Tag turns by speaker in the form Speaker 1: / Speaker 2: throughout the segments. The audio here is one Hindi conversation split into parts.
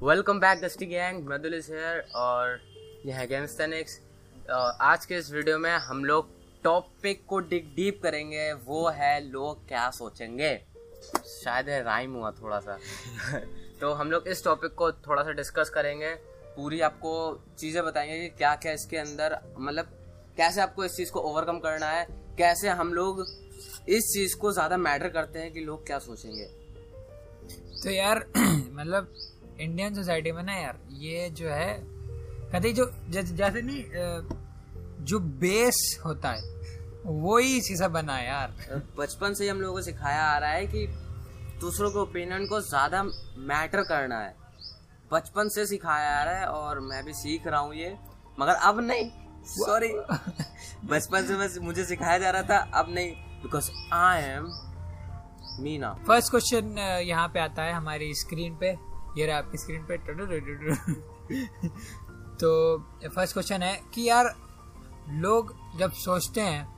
Speaker 1: Welcome back dusty gang Mridul is here और यह है गेमस्टनिक्स आज के इस वीडियो में हम लोग टॉपिक को डिग डीप करेंगे वो है लोग क्या सोचेंगे। शायद है राइम हुआ थोड़ा सा तो हम लोग इस टॉपिक को थोड़ा सा डिस्कस करेंगे। पूरी आपको चीज़ें बताएँगे कि क्या क्या इसके अंदर मतलब कैसे आपको इस चीज़ को ओवरकम करना है कैसे हम लोग इस चीज़ को ज़्यादा मैटर करते हैं कि लोग क्या सोचेंगे।
Speaker 2: तो यार मतलब इंडियन सोसाइटी में ना यार ये जो है कहते जो जैसे नहीं जो बेस होता है वो ही शीशा बना यार।
Speaker 1: बचपन से हम लोगों को सिखाया आ रहा है कि दूसरों के ओपिनियन को ज़्यादा मैटर करना है। बचपन से सिखाया आ रहा है और मैं भी सीख रहा हूँ ये मगर अब नहीं सॉरी बचपन से बस मुझे सिखाया जा रहा था अब नहीं because I am Meena
Speaker 2: first question यहाँ पे आता है हमारी स्क्रीन पे। ये रहा आपकी स्क्रीन पे तो फ़र्स्ट क्वेश्चन है कि यार लोग जब सोचते हैं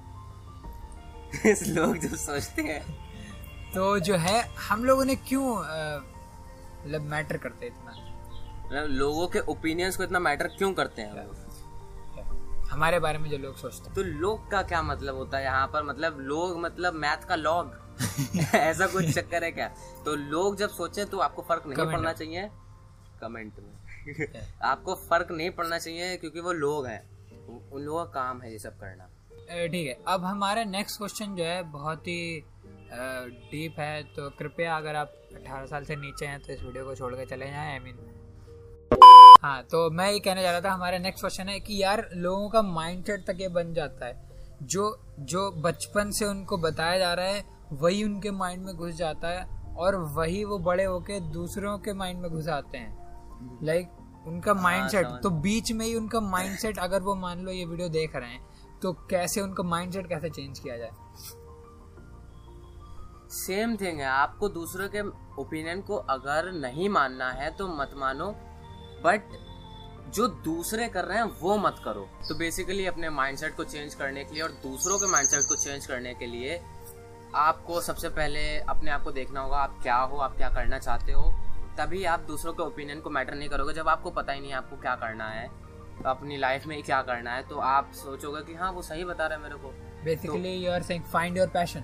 Speaker 1: लोग जब सोचते हैं।
Speaker 2: तो जो है हम लोगों ने क्यों मतलब मैटर करते हैं इतना?
Speaker 1: मतलब लोगों के ओपिनियंस को इतना मैटर क्यों करते हैं
Speaker 2: हमारे बारे में जो लोग सोचते हैं।
Speaker 1: तो लोग का क्या मतलब होता है यहाँ पर? मतलब लोग मतलब मैथ का लॉग ऐसा कुछ चक्कर है क्या? तो लोग जब सोचे तो आपको फ़र्क नहीं पड़ना चाहिए। कमेंट में। आपको फ़र्क नहीं पड़ना चाहिए क्योंकि वो लोग हैं। उन लोगों का काम है ये सब करना।
Speaker 2: ठीक है। अब हमारा नेक्स्ट क्वेश्चन जो है बहुत ही डीप है। तो कृपया अगर आप 18 साल से नीचे हैं तो इस वीडियो को छोड़ कर चले जाएँ आई मीन हाँ तो मैं ये कहने जा रहा था हमारा नेक्स्ट क्वेश्चन है कि यार लोगों का माइंडसेट तक ये बन जाता है। जो जो बचपन से उनको बताया जा रहा है वही उनके माइंड में घुस जाता है और वही वो बड़े होके दूसरों के माइंड में घुस आते हैं। लाइक like, उनका माइंडसेट हाँ, तो बीच में ही उनका माइंडसेट अगर वो मान लो ये वीडियो देख रहे हैं तो कैसे उनका माइंडसेट कैसे चेंज किया जाए?
Speaker 1: सेम थिंग है आपको दूसरों के ओपिनियन को अगर नहीं मानना है तो मत मानो। बट जो दूसरे कर रहे हैं वो मत करो। तो बेसिकली अपने माइंडसेट को चेंज करने के लिए और दूसरों के माइंडसेट को चेंज करने के लिए आपको सबसे पहले अपने आप को देखना होगा आप क्या हो आप क्या करना चाहते हो। तभी आप दूसरों के ओपिनियन को मैटर नहीं करोगे। जब आपको पता ही नहीं आपको क्या करना है अपनी लाइफ में क्या करना है तो आप सोचोगे कि हाँ वो सही बता रहे हैं मेरे को।
Speaker 2: Basically you are saying find your passion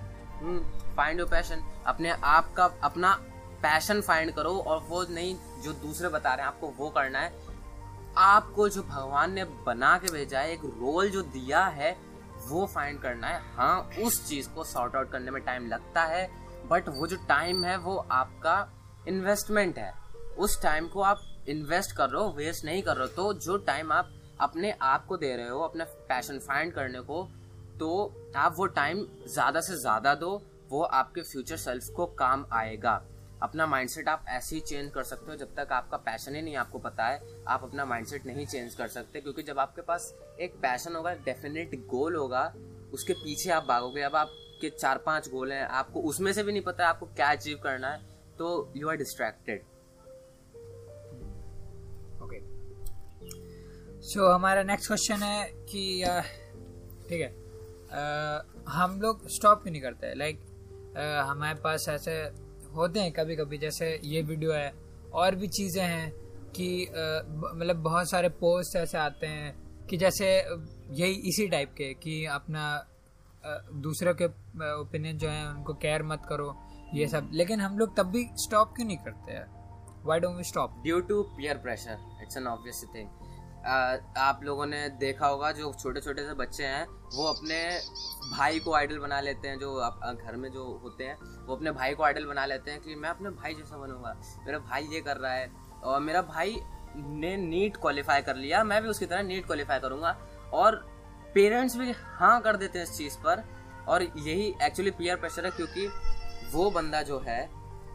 Speaker 1: find your passion अपने आप का अपना पैशन फाइंड करो और वो नहीं जो दूसरे बता रहे हैं आपको वो करना है। आपको जो भगवान ने बना के भेजा है एक रोल जो दिया है वो फाइंड करना है। हाँ उस चीज़ को सॉर्ट आउट करने में टाइम लगता है बट वो जो टाइम है, वो आपका इन्वेस्टमेंट है। उस टाइम को आप इन्वेस्ट कर रहे हो वेस्ट नहीं कर रहे हो तो जो टाइम आप अपने आप को दे रहे हो, अपने पैशन फाइंड करने को तो आप वो टाइम ज़्यादा से ज़्यादा दो, वो आपके फ्यूचर सेल्फ को काम आएगा। अपना माइंडसेट आप ऐसे ही चेंज कर सकते हो जब तक आपका पैशन ही नहीं आपको पता है। आप अपना माइंडसेट नहीं चेंज कर सकते क्योंकि जब आपके पास एक पैशन होगा डेफिनेट गोल होगा उसके पीछे आप भागोगे। अब आपके चार पाँच गोल हैं आपको उसमें से भी नहीं पता है आपको क्या अचीव करना है तो you are distracted
Speaker 2: okay so हमारा नेक्स्ट क्वेश्चन है कि ठीक है uh, हम लोग स्टॉप क्यों नहीं करते? लाइक हमारे पास ऐसे होते हैं कभी कभी जैसे ये वीडियो है, और भी चीज़ें हैं कि मतलब बहुत सारे पोस्ट ऐसे आते हैं कि जैसे, यही इसी टाइप के कि अपना दूसरे के ओपिनियन जो है, उनको केयर मत करो, ये सब। लेकिन हम लोग तब भी स्टॉप क्यों नहीं करते हैं? Why don't we stop
Speaker 1: due to peer pressure it's an obvious thing आप लोगों ने देखा होगा, जो छोटे छोटे से बच्चे हैं, वो अपने भाई को आइडल बना लेते हैं, जो आप घर में जो होते हैं, वो अपने भाई को आइडल बना लेते हैं कि मैं अपने भाई जैसा बनूँगा। मेरा भाई ये कर रहा है, और मेरा भाई ने नीट क्वालिफाई कर लिया, मैं भी उसकी तरह नीट क्वालिफाई करूँगा, और पेरेंट्स भी हाँ कर देते हैं इस चीज़ पर, और यही एक्चुअली पियर प्रेशर है, क्योंकि वो बंदा जो है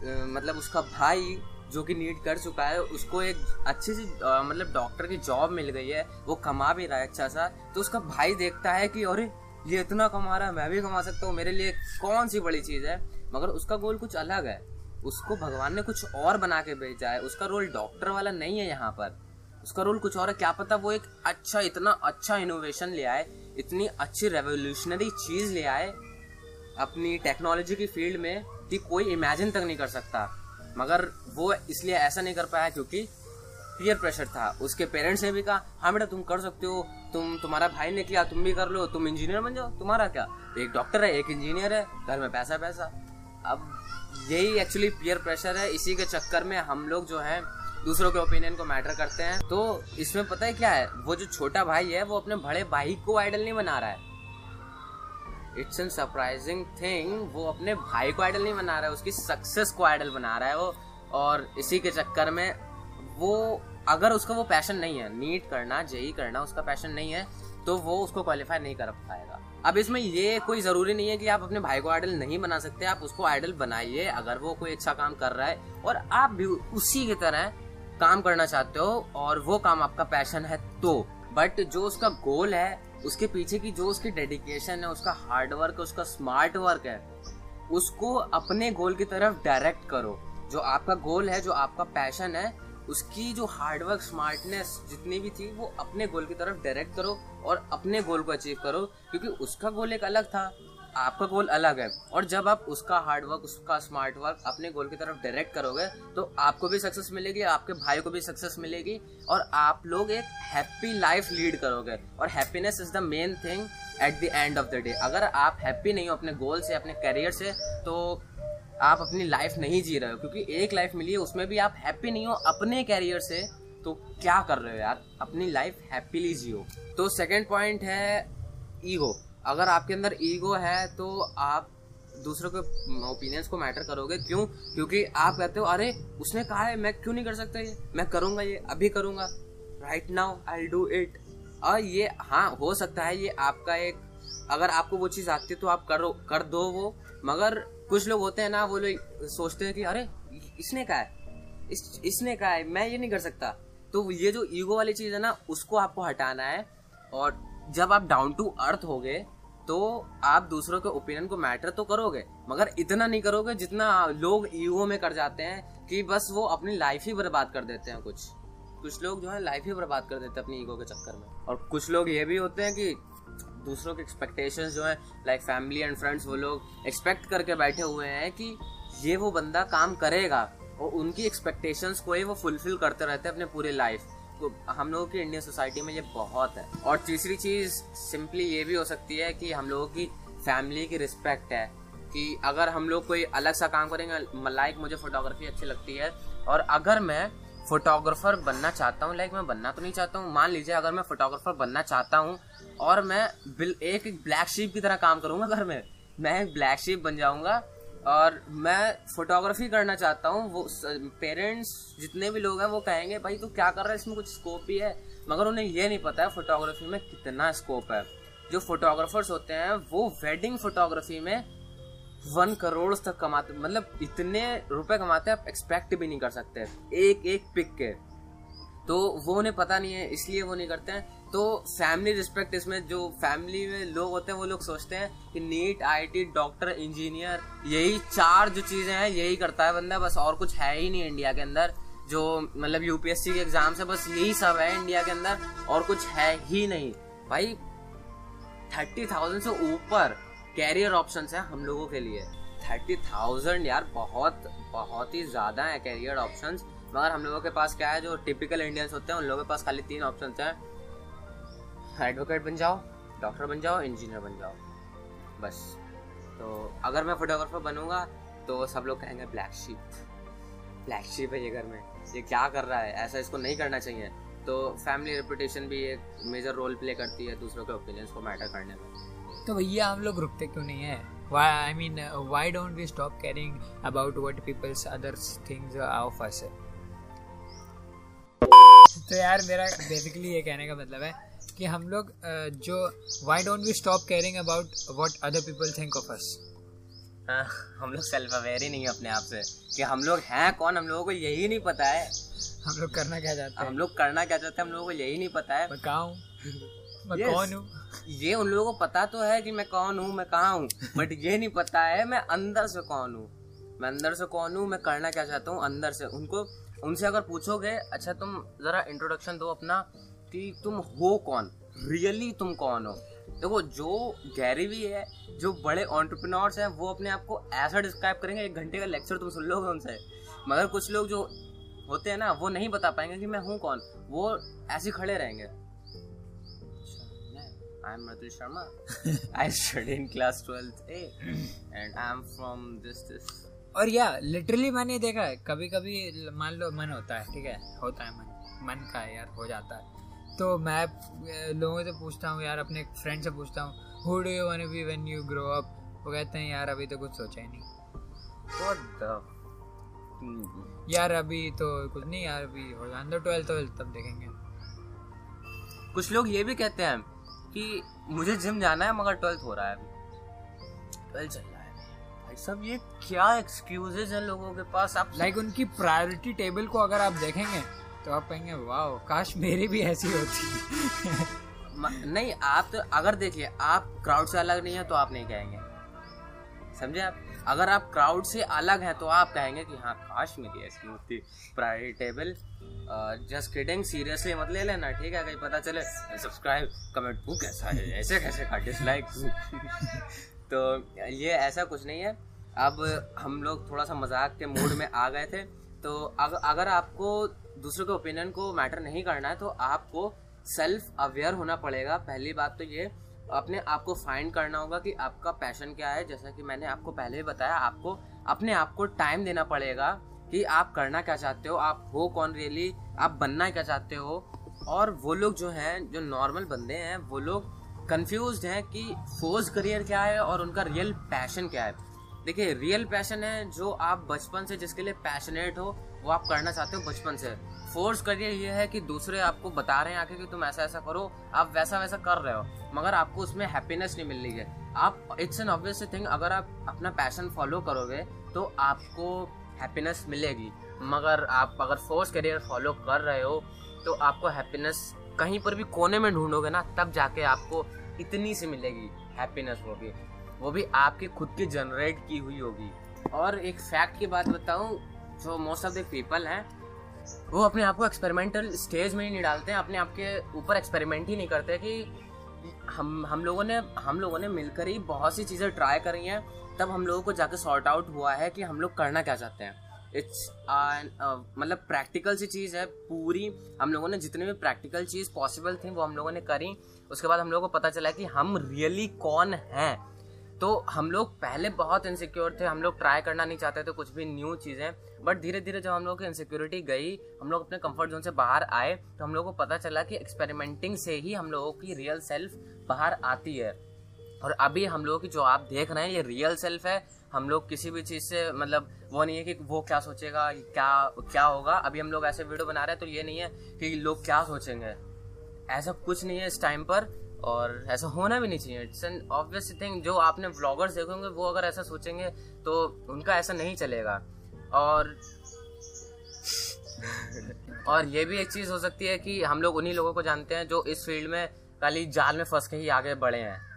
Speaker 1: मतलब उसका भाई जो कि नीट कर चुका है, उसको एक अच्छी सी मतलब डॉक्टर की जॉब मिल गई है, वो कमा भी रहा है अच्छा सा। तो उसका भाई देखता है कि, अरे, ये इतना कमा रहा है, मैं भी कमा सकता हूँ, मेरे लिए कौन सी बड़ी चीज़ है? मगर उसका गोल कुछ अलग है। उसको भगवान ने कुछ और बना के भेजा है। उसका रोल डॉक्टर वाला नहीं है यहाँ पर। उसका रोल कुछ और है। क्या पता वो एक अच्छा इतना अच्छा इनोवेशन ले आए, इतनी अच्छी रेवोल्यूशनरी चीज़ ले आए, अपनी टेक्नोलॉजी की फ़ील्ड में कि कोई इमेजिन तक नहीं कर सकता। मगर वो इसलिए ऐसा नहीं कर पाया क्योंकि पीयर प्रेशर था। उसके पेरेंट्स ने भी कहा हाँ बेटा, तुम कर सकते हो। तुम, तुम्हारा भाई ने किया, तुम भी कर लो। तुम इंजीनियर बन जाओ। तुम्हारा क्या? एक डॉक्टर है, एक इंजीनियर है, घर में पैसा पैसा अब यही एक्चुअली पीयर प्रेशर है। इसी के चक्कर में हम लोग जो है, दूसरों के ओपिनियन को मैटर करते हैं। तो इसमें पता है क्या है? वो जो छोटा भाई है, वो अपने बड़े भाई को आइडल नहीं बना रहा है। इट्स एन सरप्राइजिंग थिंग वो अपने भाई को आइडल नहीं बना रहा है, उसकी सक्सेस को आइडल बना रहा है वो। और इसी के चक्कर में वो, अगर उसका वो पैशन नहीं है नीट करना, जेई करना, उसका पैशन नहीं है तो वो उसको क्वालिफाई नहीं कर पाएगा। अब इसमें ये कोई ज़रूरी नहीं है कि आप अपने भाई को आइडल नहीं बना सकते, आप उसको आइडल बनाइए, अगर वो कोई अच्छा काम कर रहा है। और आप भी उसी की तरह काम करना चाहते हो, और वो काम आपका पैशन है तो। बट जो उसका गोल है, उसके पीछे की जो उसकी डेडिकेशन है, उसका हार्ड वर्क उसका स्मार्ट वर्क है, उसको अपने गोल की तरफ़ डायरेक्ट करो। जो आपका गोल है, जो आपका पैशन है, उसकी जो हार्डवर्क स्मार्टनेस जितनी भी थी, वो अपने गोल की तरफ़ डायरेक्ट करो और अपने गोल को अचीव करो। क्योंकि उसका गोल एक अलग था। आपका गोल अलग है। और जब आप उसका हार्डवर्क उसका स्मार्ट वर्क अपने गोल की तरफ़ डायरेक्ट करोगे तो आपको भी सक्सेस मिलेगी, आपके भाई को भी सक्सेस मिलेगी और आप लोग एक हैप्पी लाइफ लीड करोगे। और happiness is the main thing at the end of the day अगर आप हैप्पी नहीं हो अपने गोल से, अपने करियर से तो आप अपनी लाइफ नहीं जी रहे हो। क्योंकि एक लाइफ मिली है, उसमें भी आप हैप्पी नहीं हो अपने कैरियर से तो क्या कर रहे हो यार? अपनी लाइफ हैप्पीली जियो। तो सेकेंड पॉइंट है ईगो अगर आपके अंदर ईगो है तो आप दूसरों के ओपिनियंस को मैटर करोगे। क्यों? क्योंकि आप कहते हो अरे उसने कहा है मैं क्यों नहीं कर सकता ये? मैं करूँगा ये अभी करूँगा। Right now I do it और ये हाँ हो सकता है ये आपका एक अगर आपको वो चीज़ आती है तो आप करो कर दो वो। मगर कुछ लोग होते हैं ना वो लोग सोचते हैं कि अरे इसने कहा है इस, इसने कहा है मैं ये नहीं कर सकता। तो ये जो ईगो वाली चीज़ है ना उसको आपको हटाना है। और जब आप डाउन टू अर्थ हो गए तो आप दूसरों के ओपिनियन को मैटर तो करोगे, मगर इतना नहीं करोगे जितना लोग ईगो में कर जाते हैं कि बस वो अपनी लाइफ ही बर्बाद कर देते हैं कुछ। कुछ लोग जो है लाइफ ही बर्बाद कर देते हैं अपनी ईगो के चक्कर में। और कुछ लोग ये भी होते हैं कि दूसरों के एक्सपेक्टेशन जो है लाइक फैमिली एंड फ्रेंड्स वो लोग एक्सपेक्ट करके बैठे हुए हैं कि ये वो बंदा काम करेगा, और उनकी एक्सपेक्टेशंस को ही वो फुलफिल करते रहते हैं अपने पूरे लाइफ हम लोगों की इंडियन सोसाइटी में ये बहुत है। और तीसरी चीज़ सिंपली ये भी हो सकती है कि हम लोगों की फैमिली की रिस्पेक्ट है कि अगर हम लोग कोई अलग सा काम करेंगे लाइक मुझे फोटोग्राफी अच्छी लगती है। और अगर मैं फोटोग्राफर बनना चाहता हूँ लाइक मैं बनना तो नहीं चाहता हूँ। मान लीजिए अगर मैं फोटोग्राफर बनना चाहता हूँ और मैं एक एक ब्लैक शीप की तरह काम करूँगा घर में, मैं एक ब्लैक शीप बन जाऊँगा और मैं फोटोग्राफी करना चाहता हूँ, वो पेरेंट्स जितने भी लोग हैं, वो कहेंगे, भाई, तू क्या कर रहा है? इसमें कुछ स्कोप ही है। मगर उन्हें ये नहीं पता है फोटोग्राफी में कितना स्कोप है। जो फोटोग्राफर्स होते हैं, वो वेडिंग फोटोग्राफी में वन करोड़ तक कमाते मतलब इतने रुपए कमाते हैं, आप एक्सपेक्ट भी नहीं कर सकते एक एक पिक के। तो वो उन्हें पता नहीं है, इसलिए वो नहीं करते हैं। तो फैमिली रिस्पेक्ट इसमें, जो फैमिली में लोग होते हैं, वो लोग सोचते हैं कि नीट आईटी डॉक्टर इंजीनियर यही चार जो चीज़ें हैं, यही करता है बंदा, बस और कुछ है ही नहीं इंडिया के अंदर, जो मतलब यूपीएससी के एग्ज़ाम से बस यही सब है इंडिया के अंदर, और कुछ है ही नहीं। भाई थर्टी थाउज़ेंड से ऊपर कैरियर ऑप्शन है हम लोगों के लिए। थर्टी थाउज़ेंड यार, बहुत बहुत ही ज़्यादा है कैरियर ऑप्शन मगर हम लोगों के पास क्या है, जो टिपिकल इंडियंस होते हैं, उन लोगों के पास खाली तीन ऑप्शन हैं। एडवोकेट बन जाओ डॉक्टर बन जाओ इंजीनियर बन जाओ। बस। तो अगर मैं फोटोग्राफर बनूँगा तो सब लोग कहेंगे ब्लैक शीप ब्लैक शीप है ये घर में। ये क्या कर रहा है? ऐसा इसको नहीं करना चाहिए। तो फैमिली रेपुटेशन भी एक मेजर रोल प्ले करती है दूसरों के ओपिनियंस को मैटर करने में।
Speaker 2: तो भैया हम लोग रुकते क्यों नहीं है? Why i mean uh, why don't we stop caring about what people's other things of us? तो यार मेरा बेसिकली ये कहने का मतलब है कि हम लोग जो why don't we stop caring about what other people think of us
Speaker 1: हम लोग सेल्फ अवेयर ही नहीं है अपने आप से। कि हम लोग हैं कौन हम लोगों को यही नहीं पता है।
Speaker 2: हम लोग करना क्या चाहते हैं?
Speaker 1: हम लोग करना क्या चाहते हैं हम लोगों को यही नहीं पता है।
Speaker 2: मैं कहा हूँ? मैं yes. कौन हूँ?
Speaker 1: ये उन लोगों को पता तो है कि मैं कौन हूँ मैं कहा हूँ बट ये नहीं पता है मैं अंदर से कौन हूँ। मैं अंदर से कौन हूँ मैं करना क्या चाहता हूँ अंदर से। उनको उनसे अगर पूछोगे अच्छा तुम जरा इंट्रोडक्शन दो अपना कि तुम हो कौन? रियली तुम कौन हो? देखो जो गैरीवी है जो बड़े ऑन्टरप्रिनोर्स हैं वो अपने आप को ऐसा डिस्क्राइब करेंगे एक घंटे का लेक्चर तुम सुन लोगे उनसे। मगर कुछ लोग जो होते हैं ना वो नहीं बता पाएँगे कि मैं हूँ कौन। वो ऐसे खड़े रहेंगे। I am Ratul Sharma. I study in class 12th A and I am from this this.
Speaker 2: और या लिटरली मैंने देखा है कभी कभी मान लो मन होता है ठीक है? होता है मन। मन का यार हो जाता है। तो मैं लोगों से पूछता हूँ यार अपने फ्रेंड से पूछता हूँ who do you want be when you grow up वो कहते हैं यार अभी तो कुछ सोचा ही नहीं. यार अभी तो कुछ नहीं यार अभी हो जाए अंदर ट्वेल्थ ट्वेल्थ तब देखेंगे।
Speaker 1: कुछ लोग ये भी कहते हैं कि मुझे जिम जाना है मगर ट्वेल्थ हो रहा है अभी। ट्वेल्थ चल रहा है। भाई साहब ये क्या एक्सक्यूजेज हैं लोगों के पास? आप
Speaker 2: लाइक like उनकी प्रायोरिटी टेबल को अगर आप देखेंगे तो आप कहेंगे वाह काश मेरी भी ऐसी होती।
Speaker 1: नहीं, आप तो अगर देखिए, आप क्राउड से अलग नहीं है तो आप नहीं कहेंगे। समझे आप? अगर आप क्राउड से अलग हैं तो आप कहेंगे कि हाँ काश मेरी ऐसी होती। Priority table just kidding seriously मत ले लेना, ठीक है? कहीं पता चले सब्सक्राइब कमेंट तू कैसा है? ऐसे कैसे का डिसलाइक तो? ये ऐसा कुछ नहीं है। अब हम लोग थोड़ा सा मज़ाक के मूड में आ गए थे। तो अगर अगर आपको दूसरों के ओपिनियन को मैटर नहीं करना है तो आपको सेल्फ अवेयर होना पड़ेगा। पहली बात तो ये, अपने आप को फाइंड करना होगा कि आपका पैशन क्या है। जैसा कि मैंने आपको पहले ही बताया, आपको अपने आप को टाइम देना पड़ेगा कि आप करना क्या चाहते हो। आप हो कौन रियली आप बनना क्या चाहते हो? और वो लोग जो हैं, जो नॉर्मल बंदे हैं, वो लोग कंफ्यूज हैं कि फोर्स करियर क्या है और उनका रियल पैशन क्या है। देखिए रियल पैशन है जो आप बचपन से, जिसके लिए पैशनेट हो, वो आप करना चाहते हो बचपन से। फोर्स करियर ये है कि दूसरे आपको बता रहे हैं आके कि तुम ऐसा ऐसा करो, आप वैसा वैसा कर रहे हो, मगर आपको उसमें हैप्पीनेस नहीं मिल रही है। आप इट्स एन ऑब्वियस थिंग अगर आप अपना पैशन फॉलो करोगे तो आपको हैप्पीनेस मिलेगी। मगर आप अगर फोर्स करियर फॉलो कर रहे हो तो आपको हैप्पीनेस कहीं पर भी कोने में ढूंढोगे ना, तब जाके आपको इतनी सी मिलेगी हैप्पीनेस भी। वो भी आपके खुद की जनरेट की हुई होगी। और एक फैक्ट की बात बताऊँ, जो मोस्ट ऑफ़ द पीपल हैं वो अपने आप को एक्सपेरिमेंटल स्टेज में ही नहीं डालते हैं अपने आप के ऊपर एक्सपेरिमेंट ही नहीं करते कि हम हम लोगों ने, हम लोगों ने मिलकर ही बहुत सी चीज़ें ट्राई करी हैं, तब हम लोगों को जाके सॉर्ट आउट हुआ है कि हम लोग करना क्या चाहते हैं। इट्स मतलब प्रैक्टिकल सी चीज़ है, पूरी, हम लोगों ने जितनी भी प्रैक्टिकल चीज़ पॉसिबल थी, वो हम लोगों ने करी, उसके बाद हम लोगों को पता चला कि हम रियली कौन हैं। तो हम लोग पहले बहुत इनसिक्योर थे, हम लोग ट्राई करना नहीं चाहते थे कुछ भी न्यू चीज़ें बट धीरे धीरे जब हम लोग की इनसिक्योरिटी गई, हम लोग अपने कंफर्ट जोन से बाहर आए तो हम लोग को पता चला कि एक्सपेरिमेंटिंग से ही हम लोगों की रियल सेल्फ बाहर आती है। और अभी हम लोगों की जो आप देख रहे हैं, ये रियल सेल्फ है, हम लोग किसी भी चीज़ से मतलब वो नहीं है कि वो क्या सोचेगा क्या क्या होगा। अभी हम लोग ऐसे वीडियो बना रहे हैं तो ये नहीं है कि लोग क्या सोचेंगे। ऐसा कुछ नहीं है इस टाइम पर। और ऐसा होना भी नहीं चाहिए। इट्स एन ऑब्वियस थिंग जो आपने व्लॉगर्स देखे होंगे, वो अगर ऐसा सोचेंगे तो उनका ऐसा नहीं चलेगा। और और ये भी एक चीज़ हो सकती है कि हम लोग उन्हीं लोगों को जानते हैं, जो इस फ़ील्ड में खाली जाल में फंस के ही आगे बढ़े हैं।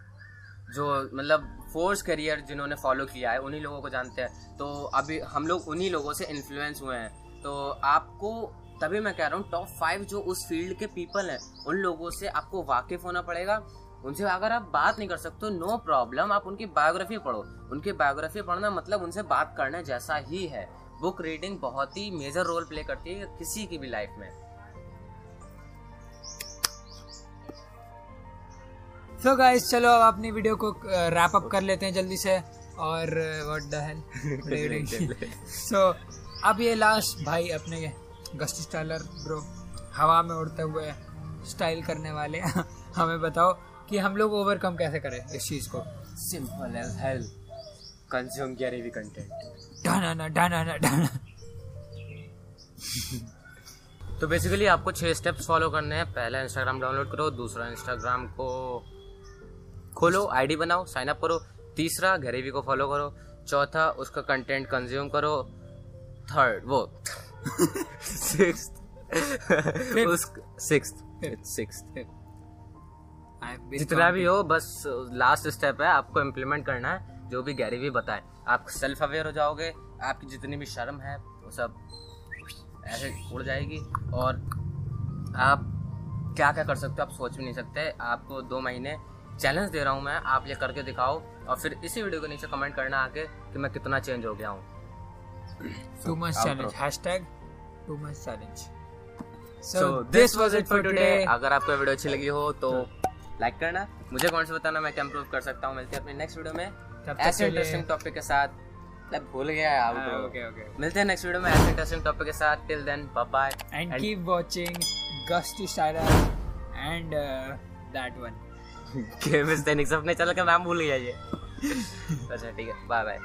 Speaker 1: जो मतलब फोर्स करियर जिन्होंने फॉलो किया है, उन्हीं लोगों को जानते हैं। तो अभी हम लोग उन्हीं लोगों से इन्फ्लुएंस हुए हैं। तो आपको तभी मैं कह रहा हूँ टॉप फाइव जो उस फ़ील्ड के पीपल हैं उन लोगों से आपको वाकिफ होना पड़ेगा। उनसे अगर आप बात नहीं कर सकते नो प्रॉब्लम आप उनकी बायोग्राफी पढ़ो। उनकी बायोग्राफी पढ़ना मतलब उनसे बात करने जैसा ही है। बुक रीडिंग बहुत ही मेजर रोल प्ले करती है किसी की भी लाइफ में।
Speaker 2: सो गाइस चलो अब अपनी वीडियो को रैप अप कर लेते हैं जल्दी से। और व्हाट द हेल सो अब ये लास्ट भाई अपने गस्ट स्टाइलर ब्रो हवा में उड़ते हुए स्टाइल करने वाले। हमें बताओ कि हम लोग ओवरकम कैसे करें इस चीज़ को?
Speaker 1: Simple as hell consume gravy content
Speaker 2: Dana ना डाना ना डाना
Speaker 1: तो बेसिकली आपको छह स्टेप्स फॉलो करने हैं। पहला इंस्टाग्राम डाउनलोड करो दूसरा इंस्टाग्राम को खोलो आईडी बनाओ साइन अप करो। तीसरा गरीबी को फॉलो करो। चौथा उसका कंटेंट कंज्यूम करो। थर्ड वो। सिक्स सिक्स जितना भी हो बस लास्ट स्टेप है आपको इम्प्लीमेंट करना है जो भी गैरी भी बताए। आप सेल्फ अवेयर हो जाओगे आपकी जितनी भी शर्म है वो सब ऐसे उड़ जाएगी। और आप क्या क्या कर सकते हो आप सोच भी नहीं सकते। आपको दो महीने चैलेंज दे रहा हूँ मैं आप ये करके दिखाओ। और फिर इसी वीडियो के नीचे कमेंट करना आके कि मैं कितना चेंज हो गया हूँ।
Speaker 2: Too much challenge hashtag two month challenge
Speaker 1: so this was it for today अगर आपको वीडियो अच्छी लगी हो तो लाइक करना। मुझे कमेंट्स बताना मैं क्या इम्प्रूव कर सकता हूँ। मिलते हैं अपने नेक्स्ट वीडियो में। ऐसे इंटरेस्टिंग टॉपिक के साथ। मैं भूल गया
Speaker 2: हाँ,
Speaker 1: आउट
Speaker 2: ओके ओके
Speaker 1: मिलते हैं नेक्स्ट वीडियो में ऐसे इंटरेस्टिंग टॉपिक के साथ। Till then bye bye
Speaker 2: and keep watching Gusty Styler and uh, that one.
Speaker 1: Game is दैनिक अपने चैनल का नाम भूल गया ये। अच्छा ठीक है। Bye bye